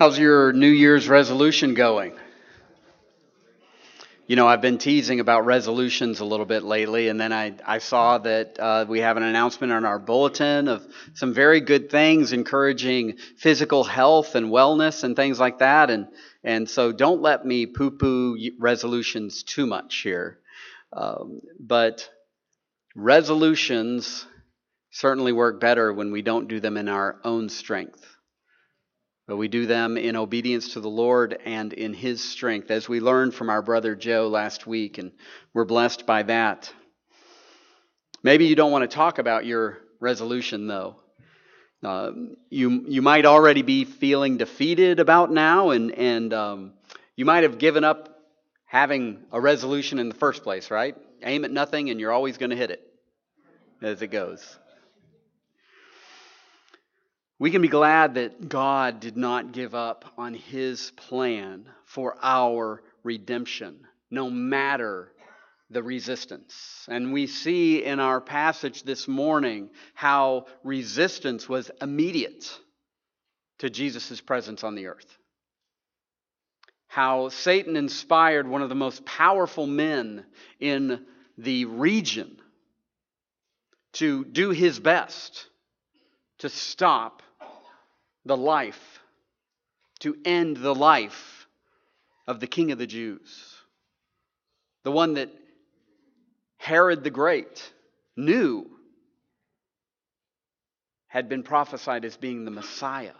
How's your New Year's resolution going? You know, I've been teasing about resolutions a little bit lately, and then I, I saw that uh, we have an announcement on our bulletin of some very good things encouraging physical health and wellness and things like that. And, and so don't let me poo poo resolutions too much here. Um, but resolutions certainly work better when we don't do them in our own strength. But we do them in obedience to the Lord and in His strength, as we learned from our brother Joe last week, and we're blessed by that. Maybe you don't want to talk about your resolution, though. Uh, you, you might already be feeling defeated about now, and, and um, you might have given up having a resolution in the first place, right? Aim at nothing, and you're always going to hit it as it goes. We can be glad that God did not give up on his plan for our redemption, no matter the resistance. And we see in our passage this morning how resistance was immediate to Jesus' presence on the earth. How Satan inspired one of the most powerful men in the region to do his best to stop the life, to end the life of the King of the Jews. The one that Herod the Great knew had been prophesied as being the Messiah.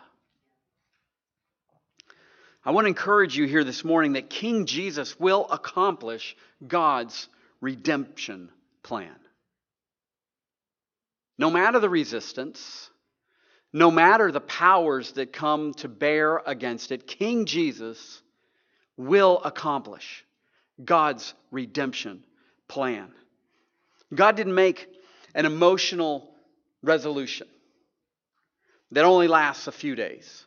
I want to encourage you here this morning that King Jesus will accomplish God's redemption plan. No matter the resistance, no matter the powers that come to bear against it, King Jesus will accomplish God's redemption plan. God didn't make an emotional resolution that only lasts a few days.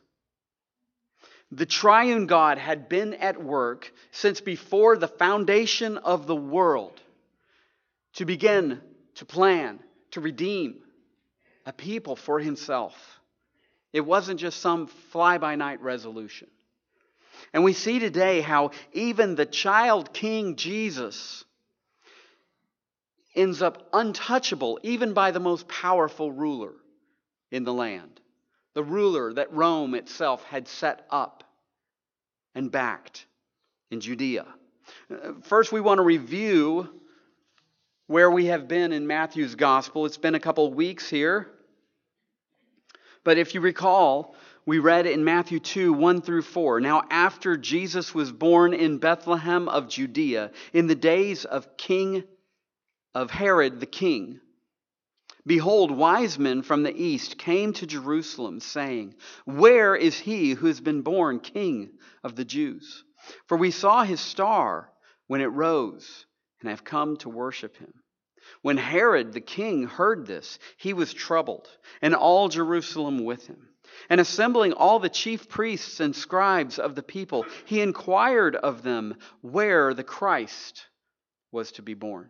The triune God had been at work since before the foundation of the world to begin to plan, to redeem, a people for himself. It wasn't just some fly by night resolution. And we see today how even the child king Jesus ends up untouchable even by the most powerful ruler in the land, the ruler that Rome itself had set up and backed in Judea. First, we want to review where we have been in Matthew's gospel. It's been a couple weeks here. But if you recall, we read in Matthew 2 1 through 4. Now, after Jesus was born in Bethlehem of Judea, in the days of King of Herod the king, behold, wise men from the east came to Jerusalem, saying, Where is he who has been born king of the Jews? For we saw his star when it rose, and have come to worship him. When Herod the king heard this, he was troubled, and all Jerusalem with him. And assembling all the chief priests and scribes of the people, he inquired of them where the Christ was to be born.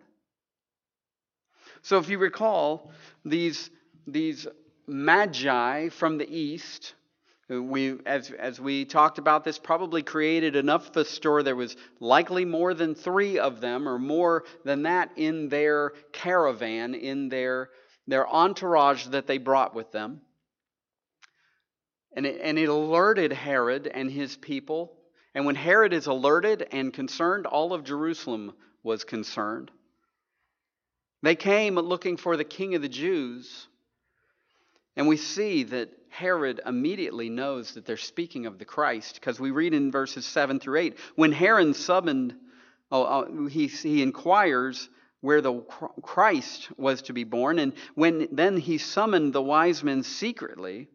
So, if you recall, these, these magi from the east Uh, we, as, as we talked about this, probably created enough of a store. There was likely more than three of them, or more than that, in their caravan, in their, their entourage that they brought with them. And it, and it alerted Herod and his people. And when Herod is alerted and concerned, all of Jerusalem was concerned. They came looking for the king of the Jews. And we see that Herod immediately knows that they're speaking of the Christ because we read in verses 7 through 8 when Herod summoned, oh, oh, he, he inquires where the Christ was to be born, and when then he summoned the wise men secretly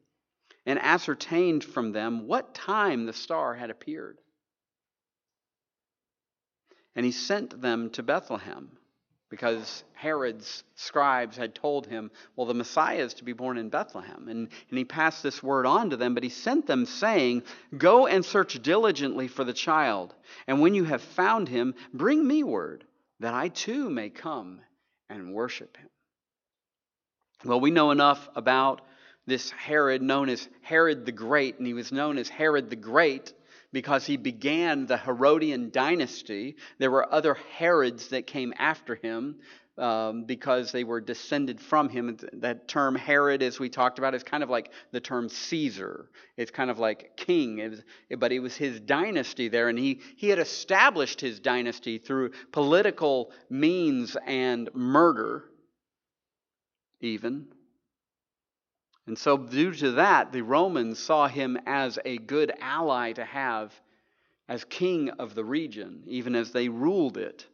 and ascertained from them what time the star had appeared. And he sent them to Bethlehem because Herod's scribes had told him, well, the Messiah is to be born in Bethlehem. And, and he passed this word on to them, but he sent them, saying, Go and search diligently for the child, and when you have found him, bring me word, that I too may come and worship him. Well, we know enough about this Herod, known as Herod the Great, and he was known as Herod the Great because he began the Herodian dynasty. There were other Herods that came after him um, because they were descended from him. That term Herod, as we talked about, is kind of like the term Caesar. It's kind of like king, it was, but it was his dynasty there, and he, he had established his dynasty through political means and murder, even. And so, due to that, the Romans saw him as a good ally to have as king of the region, even as they ruled it.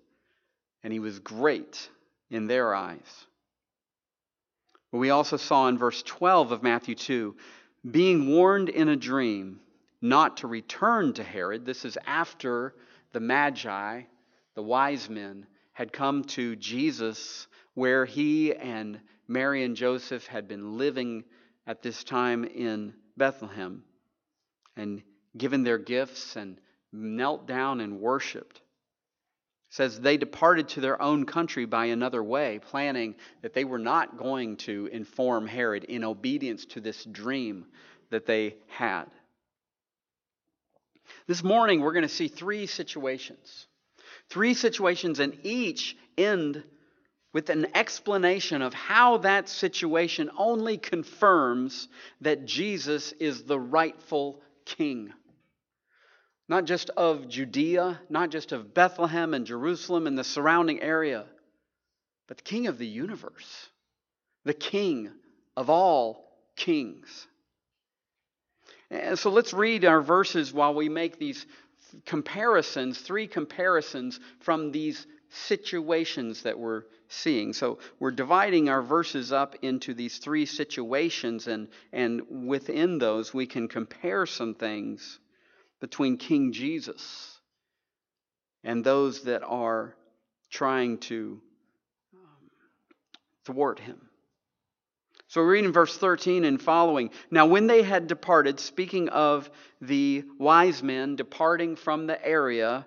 And he was great in their eyes. But we also saw in verse 12 of Matthew 2 being warned in a dream not to return to Herod. This is after the Magi, the wise men, had come to Jesus, where he and Mary and Joseph had been living at this time in Bethlehem and given their gifts and knelt down and worshiped says they departed to their own country by another way, planning that they were not going to inform Herod in obedience to this dream that they had. This morning, we're going to see three situations. Three situations, and each end with an explanation of how that situation only confirms that Jesus is the rightful king not just of Judea, not just of Bethlehem and Jerusalem and the surrounding area, but the King of the universe, the King of all kings. And so let's read our verses while we make these comparisons, three comparisons from these situations that we're seeing. So we're dividing our verses up into these three situations, and, and within those we can compare some things between King Jesus and those that are trying to um, thwart him. So we read in verse 13 and following. Now, when they had departed, speaking of the wise men departing from the area,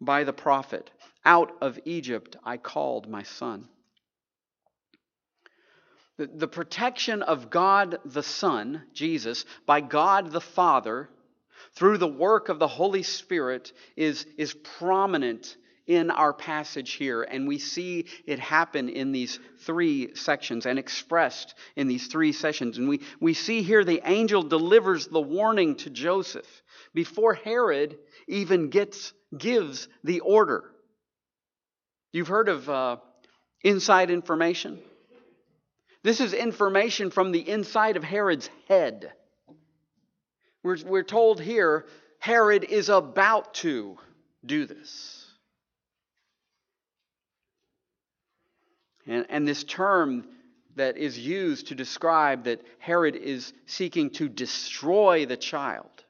by the prophet Out of Egypt I called my son. The, the protection of God the Son, Jesus, by God the Father through the work of the Holy Spirit is, is prominent in our passage here. And we see it happen in these three sections and expressed in these three sessions. And we, we see here the angel delivers the warning to Joseph before Herod even gets, gives the order. You've heard of uh, inside information? This is information from the inside of Herod's head. We're, we're told here Herod is about to do this. And, and this term that is used to describe that Herod is seeking to destroy the child.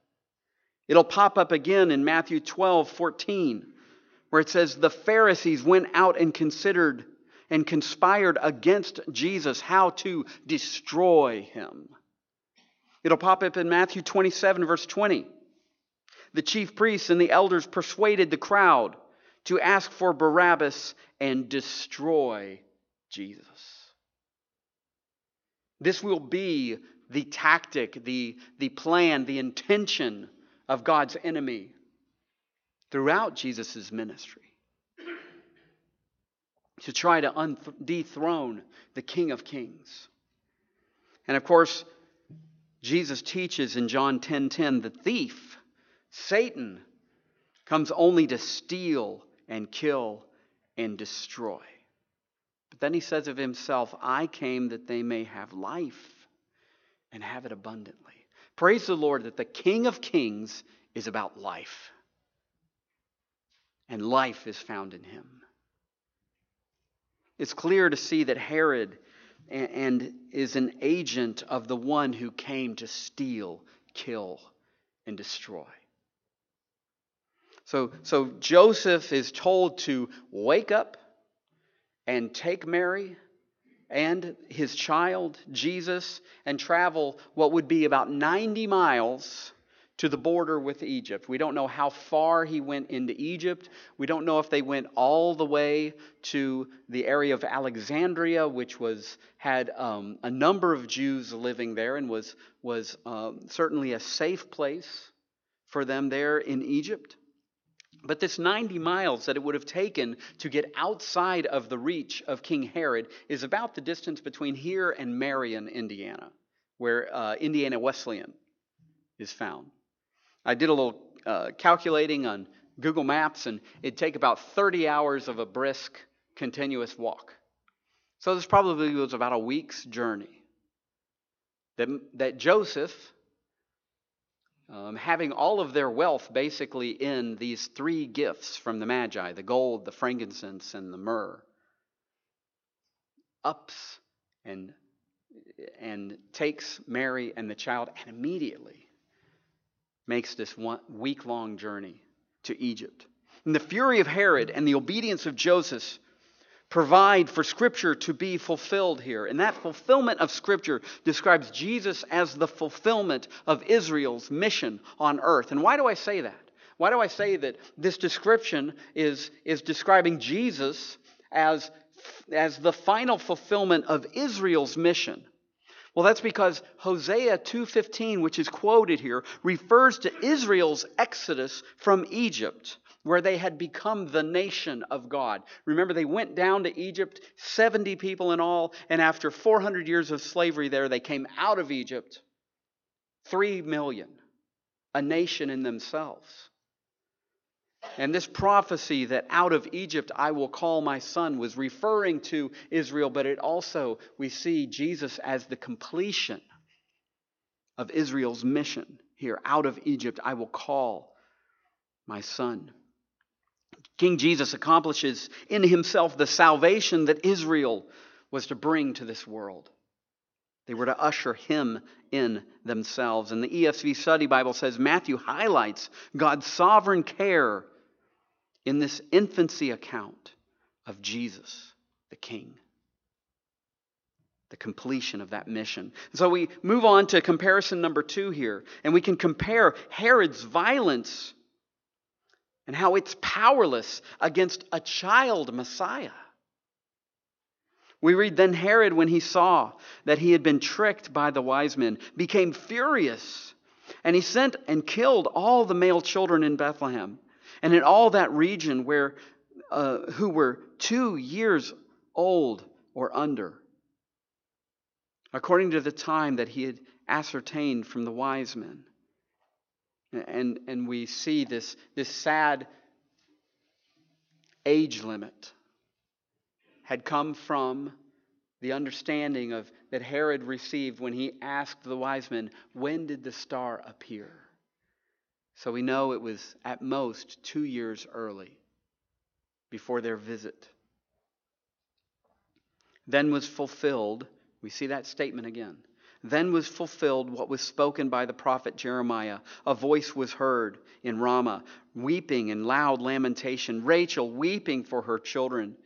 It'll pop up again in Matthew 12, 14, where it says, The Pharisees went out and considered and conspired against Jesus how to destroy him. It'll pop up in Matthew 27, verse 20. The chief priests and the elders persuaded the crowd to ask for Barabbas and destroy Jesus. This will be the tactic, the, the plan, the intention of God's enemy throughout Jesus' ministry to try to dethrone the King of Kings. And of course, Jesus teaches in John 10:10 10, 10, the thief, Satan, comes only to steal and kill and destroy. But then he says of himself, I came that they may have life and have it abundantly. Praise the Lord that the King of Kings is about life. And life is found in him. It's clear to see that Herod and is an agent of the one who came to steal, kill, and destroy. So, so Joseph is told to wake up and take Mary and his child, Jesus, and travel what would be about 90 miles to the border with Egypt. We don't know how far he went into Egypt. We don't know if they went all the way to the area of Alexandria, which was had um, a number of Jews living there and was was um, certainly a safe place for them there in Egypt. But this 90 miles that it would have taken to get outside of the reach of King Herod is about the distance between here and Marion, Indiana, where uh, Indiana Wesleyan is found. I did a little uh, calculating on Google Maps, and it'd take about 30 hours of a brisk, continuous walk. So this probably was about a week's journey. That, that Joseph, um, having all of their wealth basically in these three gifts from the Magi the gold, the frankincense, and the myrrh, ups and, and takes Mary and the child and immediately makes this one week long journey to Egypt. And the fury of Herod and the obedience of Joseph provide for Scripture to be fulfilled here. And that fulfillment of Scripture describes Jesus as the fulfillment of Israel's mission on earth. And why do I say that? Why do I say that this description is, is describing Jesus as, as the final fulfillment of Israel's mission? Well, that's because Hosea 2:15, which is quoted here, refers to Israel's exodus from Egypt, where they had become the nation of God. Remember they went down to Egypt, 70 people in all, and after 400 years of slavery there, they came out of Egypt 3 million, a nation in themselves. And this prophecy that out of Egypt I will call my son was referring to Israel, but it also, we see Jesus as the completion of Israel's mission here. Out of Egypt I will call my son. King Jesus accomplishes in himself the salvation that Israel was to bring to this world. They were to usher him in themselves. And the ESV Study Bible says Matthew highlights God's sovereign care in this infancy account of Jesus, the King. The completion of that mission. So we move on to comparison number two here, and we can compare Herod's violence and how it's powerless against a child Messiah. We read, Then Herod, when he saw that he had been tricked by the wise men, became furious, and he sent and killed all the male children in Bethlehem and in all that region where uh, who were two years old or under, according to the time that he had ascertained from the wise men. And, and we see this, this sad age limit had come from the understanding of that Herod received when he asked the wise men, When did the star appear? So we know it was at most two years early before their visit. Then was fulfilled, we see that statement again. Then was fulfilled what was spoken by the prophet Jeremiah. A voice was heard in Ramah, weeping and loud lamentation. Rachel weeping for her children.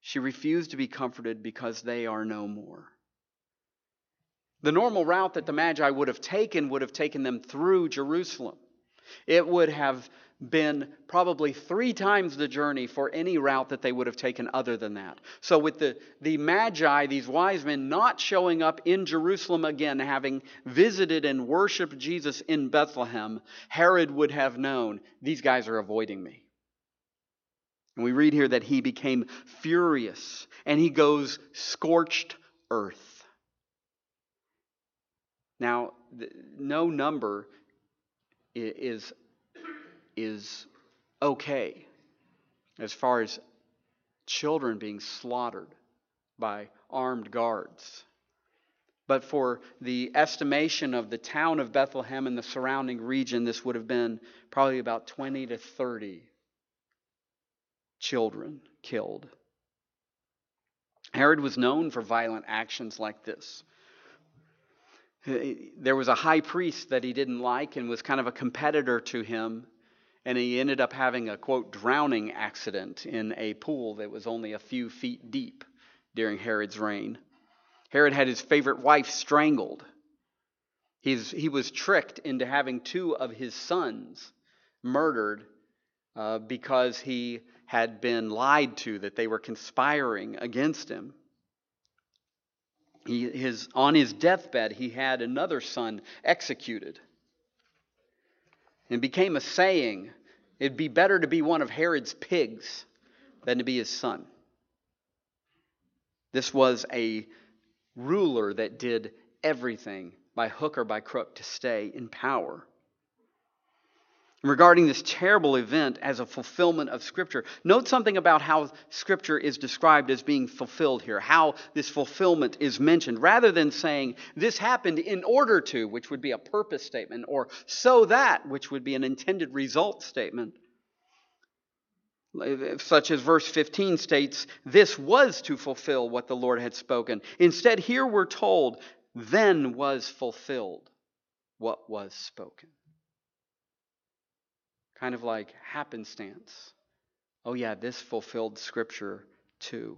She refused to be comforted because they are no more. The normal route that the Magi would have taken would have taken them through Jerusalem. It would have been probably three times the journey for any route that they would have taken other than that. So, with the, the Magi, these wise men, not showing up in Jerusalem again, having visited and worshiped Jesus in Bethlehem, Herod would have known these guys are avoiding me. And we read here that he became furious and he goes scorched earth. Now, no number is, is okay as far as children being slaughtered by armed guards. But for the estimation of the town of Bethlehem and the surrounding region, this would have been probably about 20 to 30 children killed. Herod was known for violent actions like this. There was a high priest that he didn't like and was kind of a competitor to him. And he ended up having a, quote, drowning accident in a pool that was only a few feet deep during Herod's reign. Herod had his favorite wife strangled. He's, he was tricked into having two of his sons murdered uh, because he had been lied to, that they were conspiring against him. He, his, on his deathbed, he had another son executed. and became a saying it'd be better to be one of Herod's pigs than to be his son. This was a ruler that did everything by hook or by crook to stay in power regarding this terrible event as a fulfillment of Scripture. Note something about how Scripture is described as being fulfilled here, how this fulfillment is mentioned, rather than saying this happened in order to, which would be a purpose statement, or so that, which would be an intended result statement. Such as verse 15 states, this was to fulfill what the Lord had spoken. Instead, here we're told, then was fulfilled what was spoken kind of like happenstance. Oh, yeah, this fulfilled Scripture too.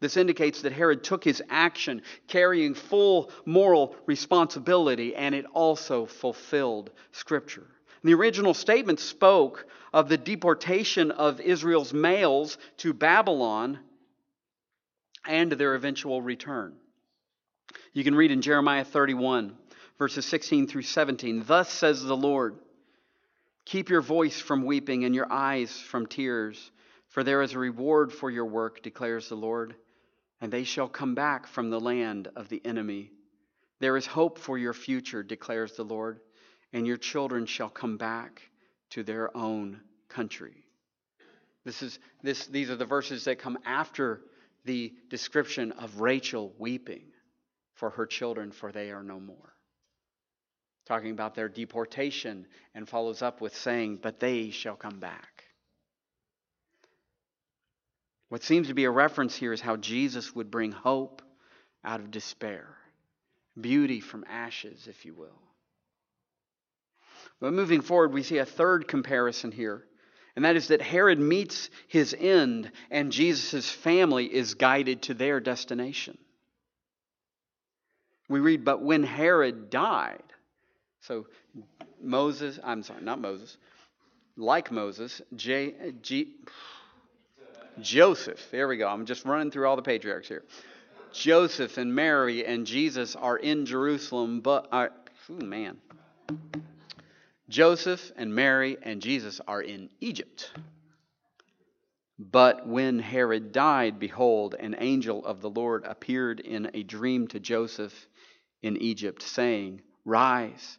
This indicates that Herod took his action carrying full moral responsibility, and it also fulfilled Scripture. The original statement spoke of the deportation of Israel's males to Babylon and their eventual return. You can read in Jeremiah 31, verses 16 through 17 Thus says the Lord. Keep your voice from weeping and your eyes from tears, for there is a reward for your work, declares the Lord, and they shall come back from the land of the enemy. There is hope for your future, declares the Lord, and your children shall come back to their own country. This is, this, these are the verses that come after the description of Rachel weeping for her children, for they are no more talking about their deportation, and follows up with saying, But they shall come back. What seems to be a reference here is how Jesus would bring hope out of despair, beauty from ashes, if you will. But moving forward, we see a third comparison here, and that is that Herod meets his end, and Jesus' family is guided to their destination. We read, But when Herod died, so Moses, I'm sorry, not Moses, like Moses, J, G, Joseph, there we go. I'm just running through all the patriarchs here. Joseph and Mary and Jesus are in Jerusalem, but, oh man. Joseph and Mary and Jesus are in Egypt. But when Herod died, behold, an angel of the Lord appeared in a dream to Joseph in Egypt, saying, Rise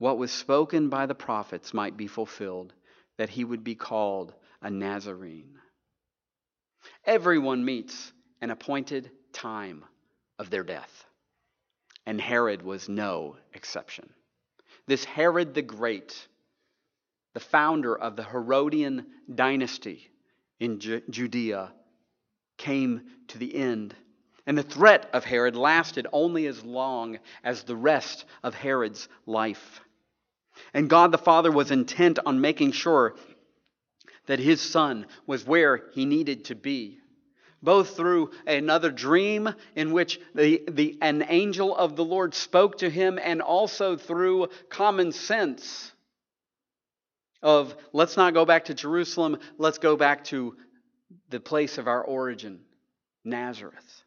what was spoken by the prophets might be fulfilled, that he would be called a Nazarene. Everyone meets an appointed time of their death, and Herod was no exception. This Herod the Great, the founder of the Herodian dynasty in Judea, came to the end. And the threat of Herod lasted only as long as the rest of Herod's life. And God the Father was intent on making sure that his son was where he needed to be. Both through another dream in which the, the, an angel of the Lord spoke to him, and also through common sense of let's not go back to Jerusalem, let's go back to the place of our origin, Nazareth.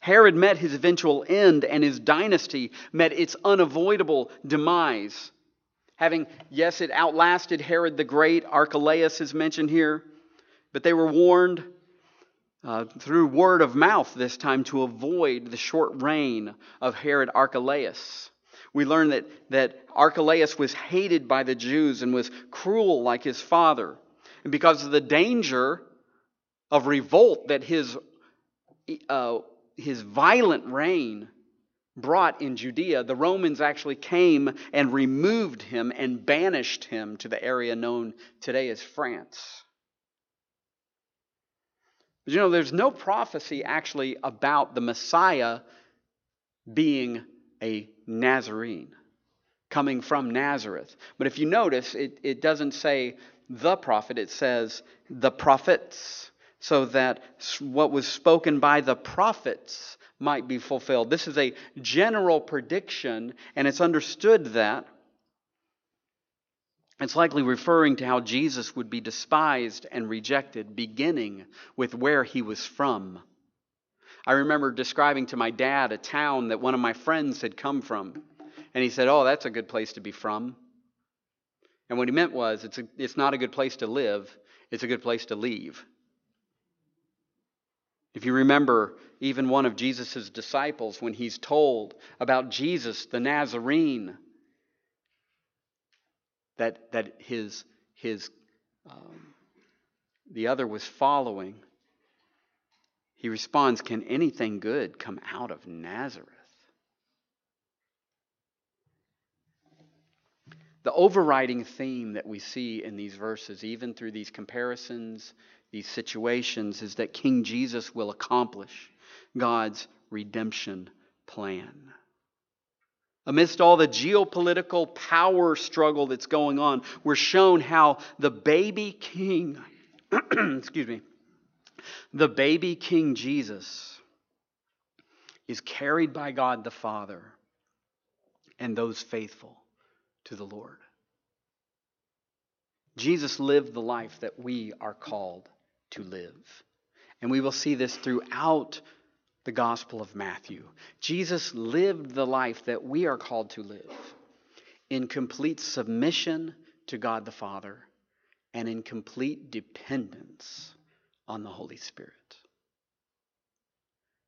Herod met his eventual end, and his dynasty met its unavoidable demise having, yes, it outlasted Herod the Great. Archelaus is mentioned here. But they were warned uh, through word of mouth this time to avoid the short reign of Herod Archelaus. We learn that, that Archelaus was hated by the Jews and was cruel like his father. And because of the danger of revolt that his, uh, his violent reign brought in Judea, the Romans actually came and removed him and banished him to the area known today as France. But you know, there's no prophecy actually about the Messiah being a Nazarene, coming from Nazareth. But if you notice, it, it doesn't say the prophet, it says the prophets, so that what was spoken by the prophets might be fulfilled. This is a general prediction, and it's understood that it's likely referring to how Jesus would be despised and rejected, beginning with where he was from. I remember describing to my dad a town that one of my friends had come from. And he said, Oh, that's a good place to be from. And what he meant was, it's, a, it's not a good place to live, it's a good place to leave. If you remember, even one of Jesus' disciples, when he's told about Jesus, the Nazarene, that, that his, his um, the other was following, he responds, Can anything good come out of Nazareth? The overriding theme that we see in these verses, even through these comparisons, these situations, is that King Jesus will accomplish God's redemption plan. Amidst all the geopolitical power struggle that's going on, we're shown how the baby king, excuse me, the baby King Jesus is carried by God the Father and those faithful to the Lord. Jesus lived the life that we are called to live. And we will see this throughout the Gospel of Matthew. Jesus lived the life that we are called to live in complete submission to God the Father and in complete dependence on the Holy Spirit.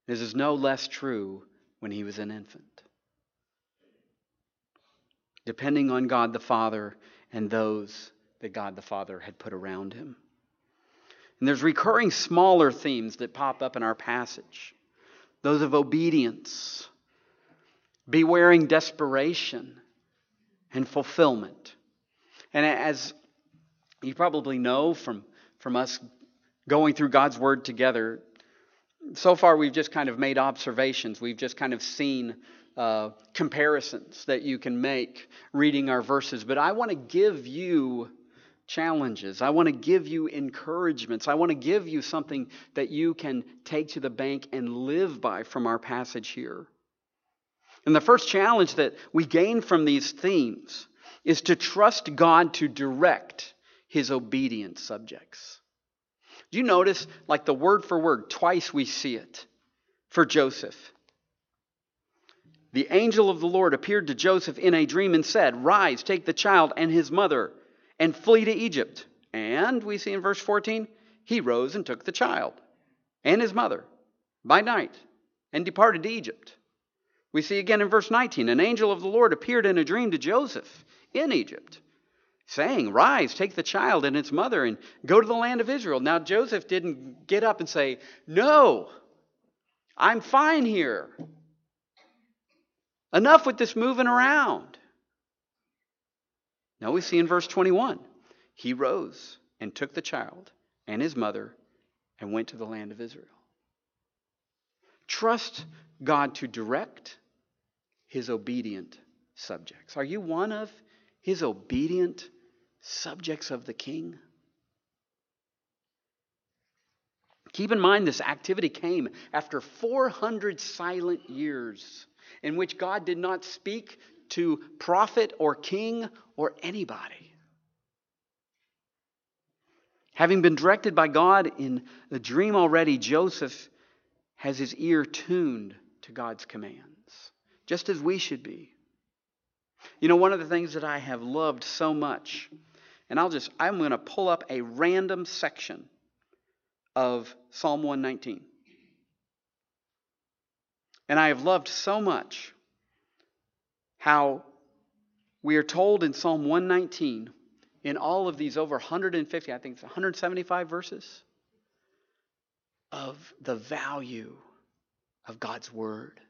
This is no less true when he was an infant. Depending on God the Father and those that God the Father had put around him. And there's recurring smaller themes that pop up in our passage those of obedience, bewaring desperation, and fulfillment. And as you probably know from, from us going through God's Word together, so far we've just kind of made observations. We've just kind of seen uh, comparisons that you can make reading our verses. But I want to give you challenges. I want to give you encouragements. I want to give you something that you can take to the bank and live by from our passage here. And the first challenge that we gain from these themes is to trust God to direct his obedient subjects. Do you notice, like the word for word, twice we see it for Joseph? The angel of the Lord appeared to Joseph in a dream and said, Rise, take the child and his mother and flee to Egypt. And we see in verse 14, he rose and took the child and his mother by night and departed to Egypt. We see again in verse 19, an angel of the Lord appeared in a dream to Joseph in Egypt, saying, Rise, take the child and its mother and go to the land of Israel. Now, Joseph didn't get up and say, No, I'm fine here. Enough with this moving around. Now we see in verse 21 he rose and took the child and his mother and went to the land of Israel. Trust God to direct his obedient subjects. Are you one of his obedient subjects of the king? Keep in mind, this activity came after 400 silent years in which God did not speak to prophet or king or anybody. Having been directed by God in the dream already, Joseph has his ear tuned to God's commands, just as we should be. You know, one of the things that I have loved so much, and I'll just, I'm going to pull up a random section of Psalm 119. And I have loved so much how we are told in Psalm 119, in all of these over 150, I think it's 175 verses, of the value of God's Word,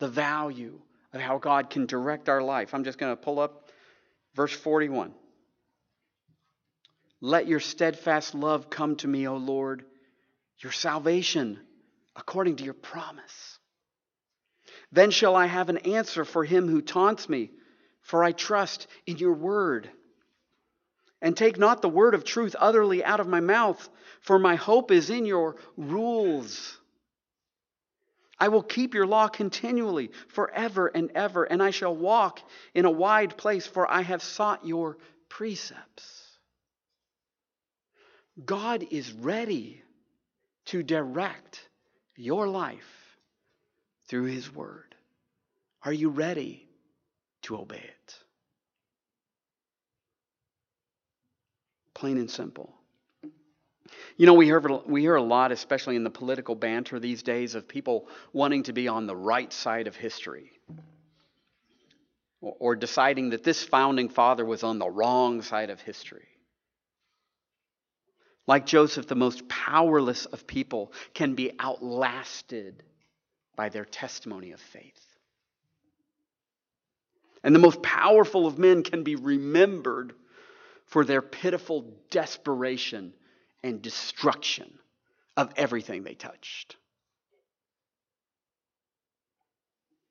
the value of how God can direct our life. I'm just going to pull up verse 41. Let your steadfast love come to me, O Lord, your salvation according to your promise. Then shall I have an answer for him who taunts me, for I trust in your word. And take not the word of truth utterly out of my mouth, for my hope is in your rules. I will keep your law continually, forever and ever, and I shall walk in a wide place, for I have sought your precepts. God is ready to direct your life through His Word? Are you ready to obey it? Plain and simple. You know, we hear, we hear a lot, especially in the political banter these days, of people wanting to be on the right side of history or, or deciding that this founding father was on the wrong side of history. Like Joseph, the most powerless of people can be outlasted by their testimony of faith. And the most powerful of men can be remembered for their pitiful desperation and destruction of everything they touched.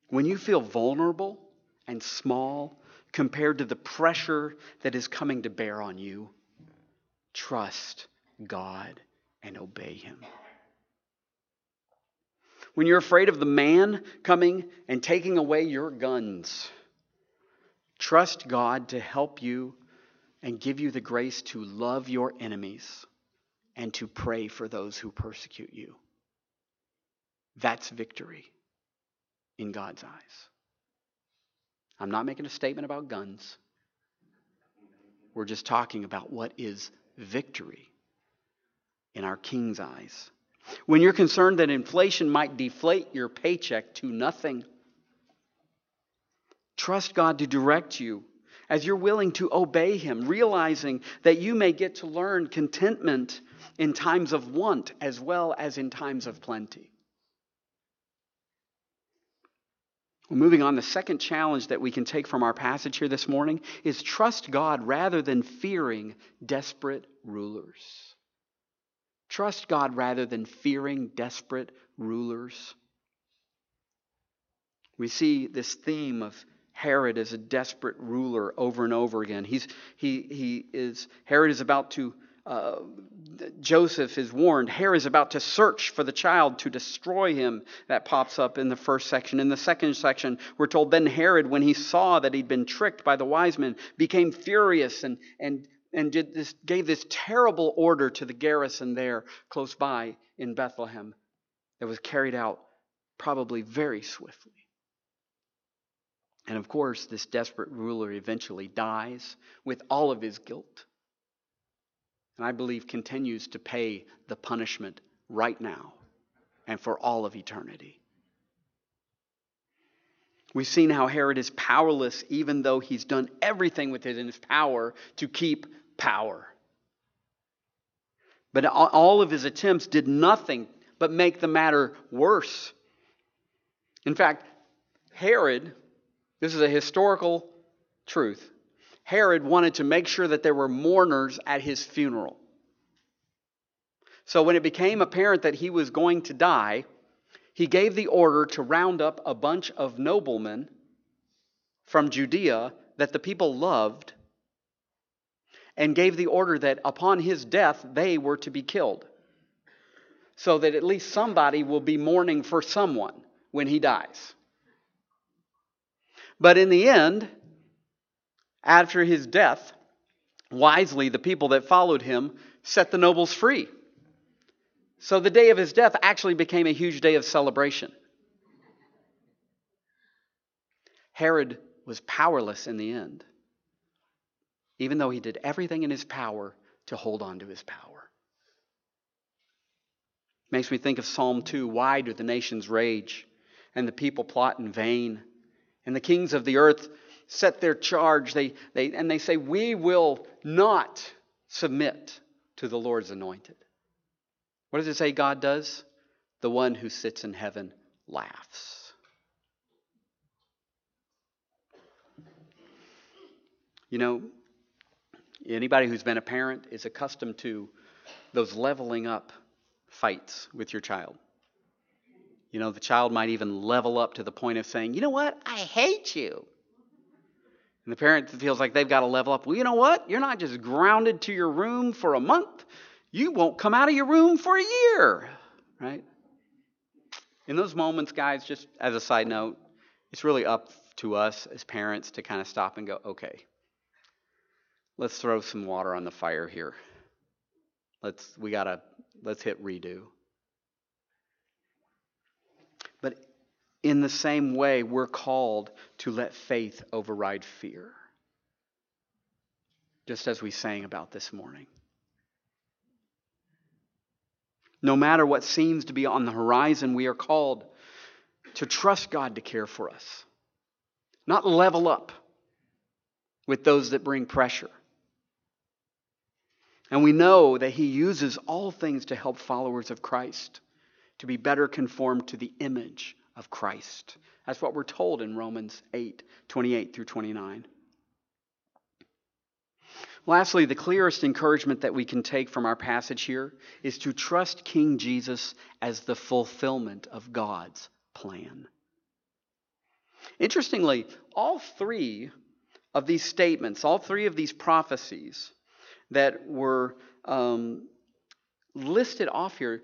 When you feel vulnerable and small compared to the pressure that is coming to bear on you, trust God and obey Him when you're afraid of the man coming and taking away your guns. Trust God to help you and give you the grace to love your enemies and to pray for those who persecute you. That's victory in God's eyes. I'm not making a statement about guns. We're just talking about what is victory in our King's eyes. When you're concerned that inflation might deflate your paycheck to nothing, trust God to direct you as you're willing to obey Him, realizing that you may get to learn contentment in times of want as well as in times of plenty. Well, moving on, the second challenge that we can take from our passage here this morning is trust God rather than fearing desperate rulers. Trust God rather than fearing desperate rulers. We see this theme of Herod as a desperate ruler over and over again. He's, he, he is, Herod is about to, uh, Joseph is warned, Herod is about to search for the child to destroy him. That pops up in the first section. In the second section, we're told, then Herod, when he saw that he'd been tricked by the wise men, became furious and, and and did this, gave this terrible order to the garrison there close by in Bethlehem that was carried out probably very swiftly. And of course, this desperate ruler eventually dies with all of his guilt. And I believe continues to pay the punishment right now and for all of eternity. We've seen how Herod is powerless, even though he's done everything within his power to keep power. But all of his attempts did nothing but make the matter worse. In fact, Herod, this is a historical truth, Herod wanted to make sure that there were mourners at his funeral. So when it became apparent that he was going to die, he gave the order to round up a bunch of noblemen from Judea that the people loved and gave the order that upon his death they were to be killed. So that at least somebody will be mourning for someone when he dies. But in the end, after his death, wisely the people that followed him set the nobles free. So the day of his death actually became a huge day of celebration. Herod was powerless in the end even though he did everything in his power to hold on to his power. Makes me think of Psalm 2 Why do the nations rage and the people plot in vain? And the kings of the earth set their charge, they, they, and they say, We will not submit to the Lord's anointed. What does it say God does? The one who sits in heaven laughs. You know, anybody who's been a parent is accustomed to those leveling up fights with your child. You know, the child might even level up to the point of saying, You know what? I hate you. And the parent feels like they've got to level up. Well, you know what? You're not just grounded to your room for a month, you won't come out of your room for a year, right? In those moments, guys, just as a side note, it's really up to us as parents to kind of stop and go, okay, let's throw some water on the fire here. Let's we gotta let's hit redo. But in the same way, we're called to let faith override fear. Just as we sang about this morning. No matter what seems to be on the horizon, we are called to trust God to care for us, not level up with those that bring pressure. And we know that He uses all things to help followers of Christ to be better conformed to the image of Christ. That's what we're told in Romans 8 28 through 29. Lastly, the clearest encouragement that we can take from our passage here is to trust King Jesus as the fulfillment of God's plan. Interestingly, all three of these statements, all three of these prophecies that were um, listed off here,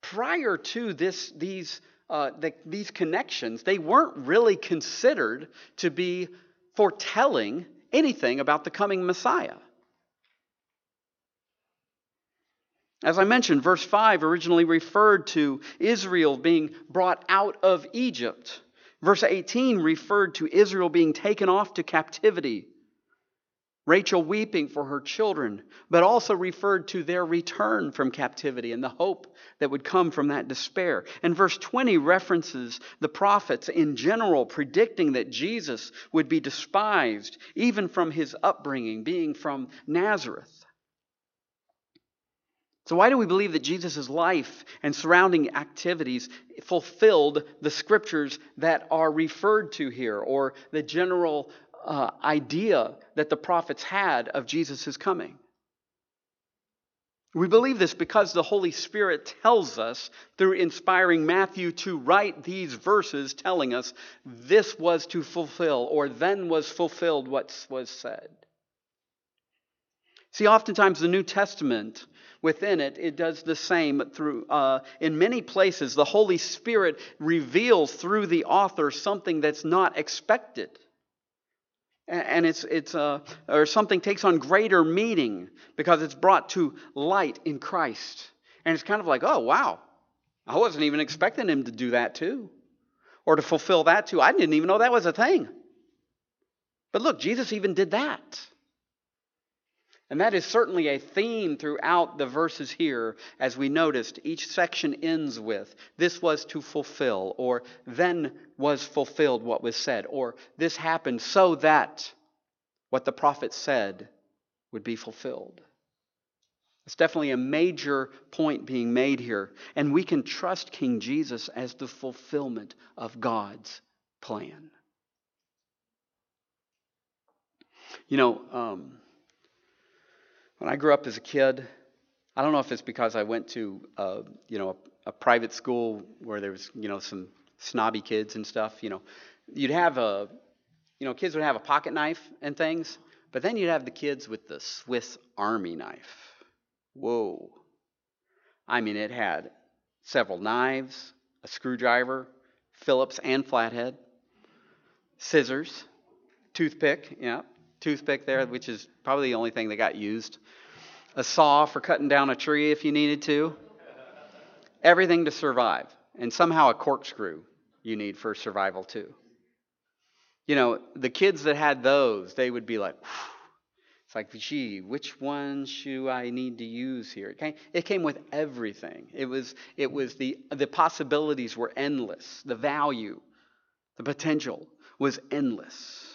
prior to this, these, uh, the, these connections, they weren't really considered to be foretelling anything about the coming Messiah. As I mentioned, verse 5 originally referred to Israel being brought out of Egypt. Verse 18 referred to Israel being taken off to captivity. Rachel weeping for her children, but also referred to their return from captivity and the hope that would come from that despair. And verse 20 references the prophets in general predicting that Jesus would be despised, even from his upbringing, being from Nazareth. So, why do we believe that Jesus' life and surrounding activities fulfilled the scriptures that are referred to here, or the general uh, idea that the prophets had of Jesus' coming? We believe this because the Holy Spirit tells us through inspiring Matthew to write these verses telling us this was to fulfill, or then was fulfilled what was said. See, oftentimes the New Testament within it, it does the same through uh, in many places the holy spirit reveals through the author something that's not expected and it's it's uh, or something takes on greater meaning because it's brought to light in christ. And it's kind of like oh wow. I wasn't even expecting him to do that too or to fulfill that too. I didn't even know that was a thing. But look jesus even did that and that is certainly a theme throughout the verses here, as we noticed. Each section ends with, This was to fulfill, or then was fulfilled what was said, or this happened so that what the prophet said would be fulfilled. It's definitely a major point being made here. And we can trust King Jesus as the fulfillment of God's plan. You know, um, when I grew up as a kid, I don't know if it's because I went to, uh, you know, a, a, private school where there was, you know, some snobby kids and stuff. You know, you'd have a, you know, kids would have a pocket knife and things, but then you'd have the kids with the Swiss Army knife. Whoa! I mean, it had several knives, a screwdriver, Phillips and flathead, scissors, toothpick. Yeah, toothpick there, which is probably the only thing that got used, a saw for cutting down a tree if you needed to, everything to survive, and somehow a corkscrew you need for survival too. You know, the kids that had those, they would be like, it's like, gee, which one should I need to use here? It came, it came with everything. It was, it was the, the possibilities were endless. The value, the potential was endless.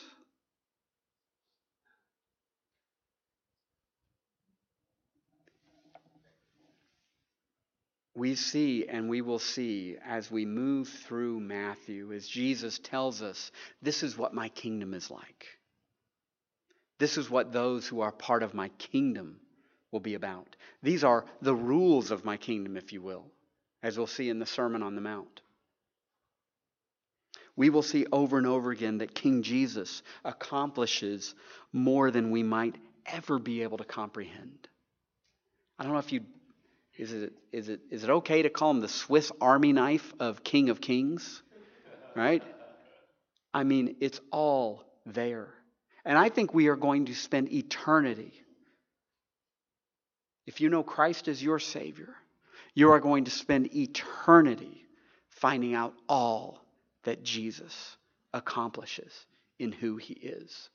We see and we will see as we move through Matthew, as Jesus tells us, this is what my kingdom is like. This is what those who are part of my kingdom will be about. These are the rules of my kingdom, if you will, as we'll see in the Sermon on the Mount. We will see over and over again that King Jesus accomplishes more than we might ever be able to comprehend. I don't know if you is it, is, it, is it okay to call him the Swiss Army knife of King of Kings? Right? I mean, it's all there. And I think we are going to spend eternity. If you know Christ as your Savior, you are going to spend eternity finding out all that Jesus accomplishes in who He is.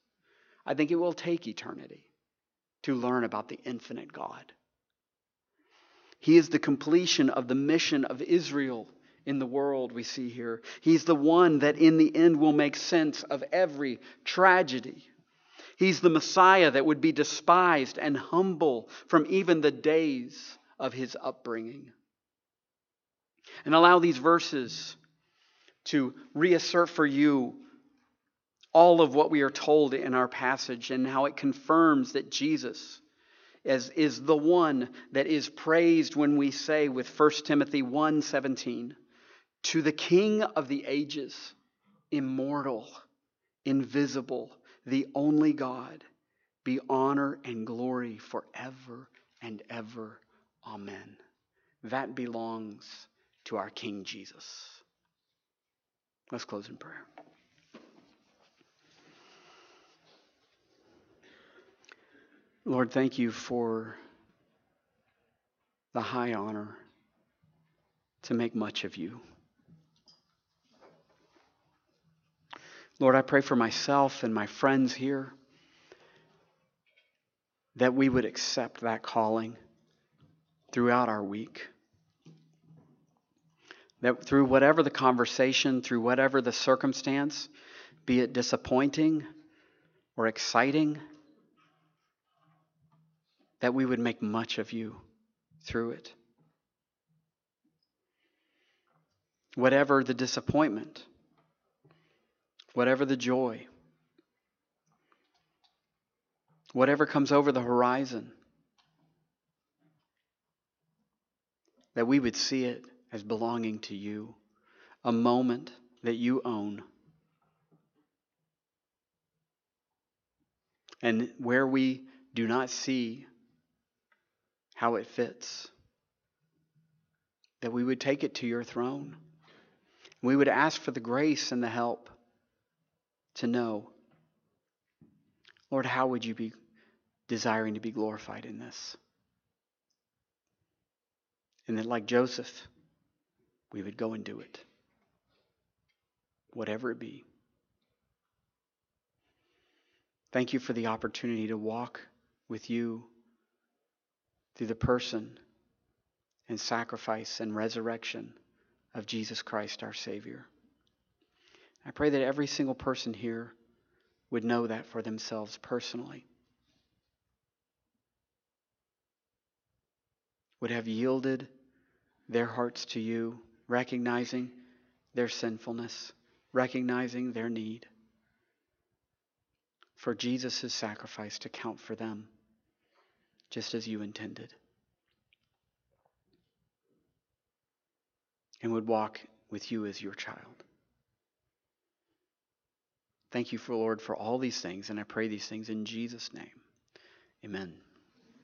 I think it will take eternity to learn about the infinite God. He is the completion of the mission of Israel in the world, we see here. He's the one that in the end will make sense of every tragedy. He's the Messiah that would be despised and humble from even the days of his upbringing. And allow these verses to reassert for you all of what we are told in our passage and how it confirms that Jesus as is the one that is praised when we say with 1 Timothy 1:17 to the king of the ages immortal invisible the only God be honor and glory forever and ever. Amen. That belongs to our king Jesus. Let's close in prayer Lord, thank you for the high honor to make much of you. Lord, I pray for myself and my friends here that we would accept that calling throughout our week. That through whatever the conversation, through whatever the circumstance, be it disappointing or exciting, that we would make much of you through it. Whatever the disappointment, whatever the joy, whatever comes over the horizon, that we would see it as belonging to you, a moment that you own. And where we do not see how it fits. That we would take it to your throne. We would ask for the grace and the help to know, Lord, how would you be desiring to be glorified in this? And that, like Joseph, we would go and do it, whatever it be. Thank you for the opportunity to walk with you through the person and sacrifice and resurrection of Jesus Christ our Savior. I pray that every single person here would know that for themselves personally, would have yielded their hearts to you, recognizing their sinfulness, recognizing their need for Jesus' sacrifice to count for them just as you intended. And would walk with you as your child. Thank you, for Lord, for all these things, and I pray these things in Jesus' name. Amen.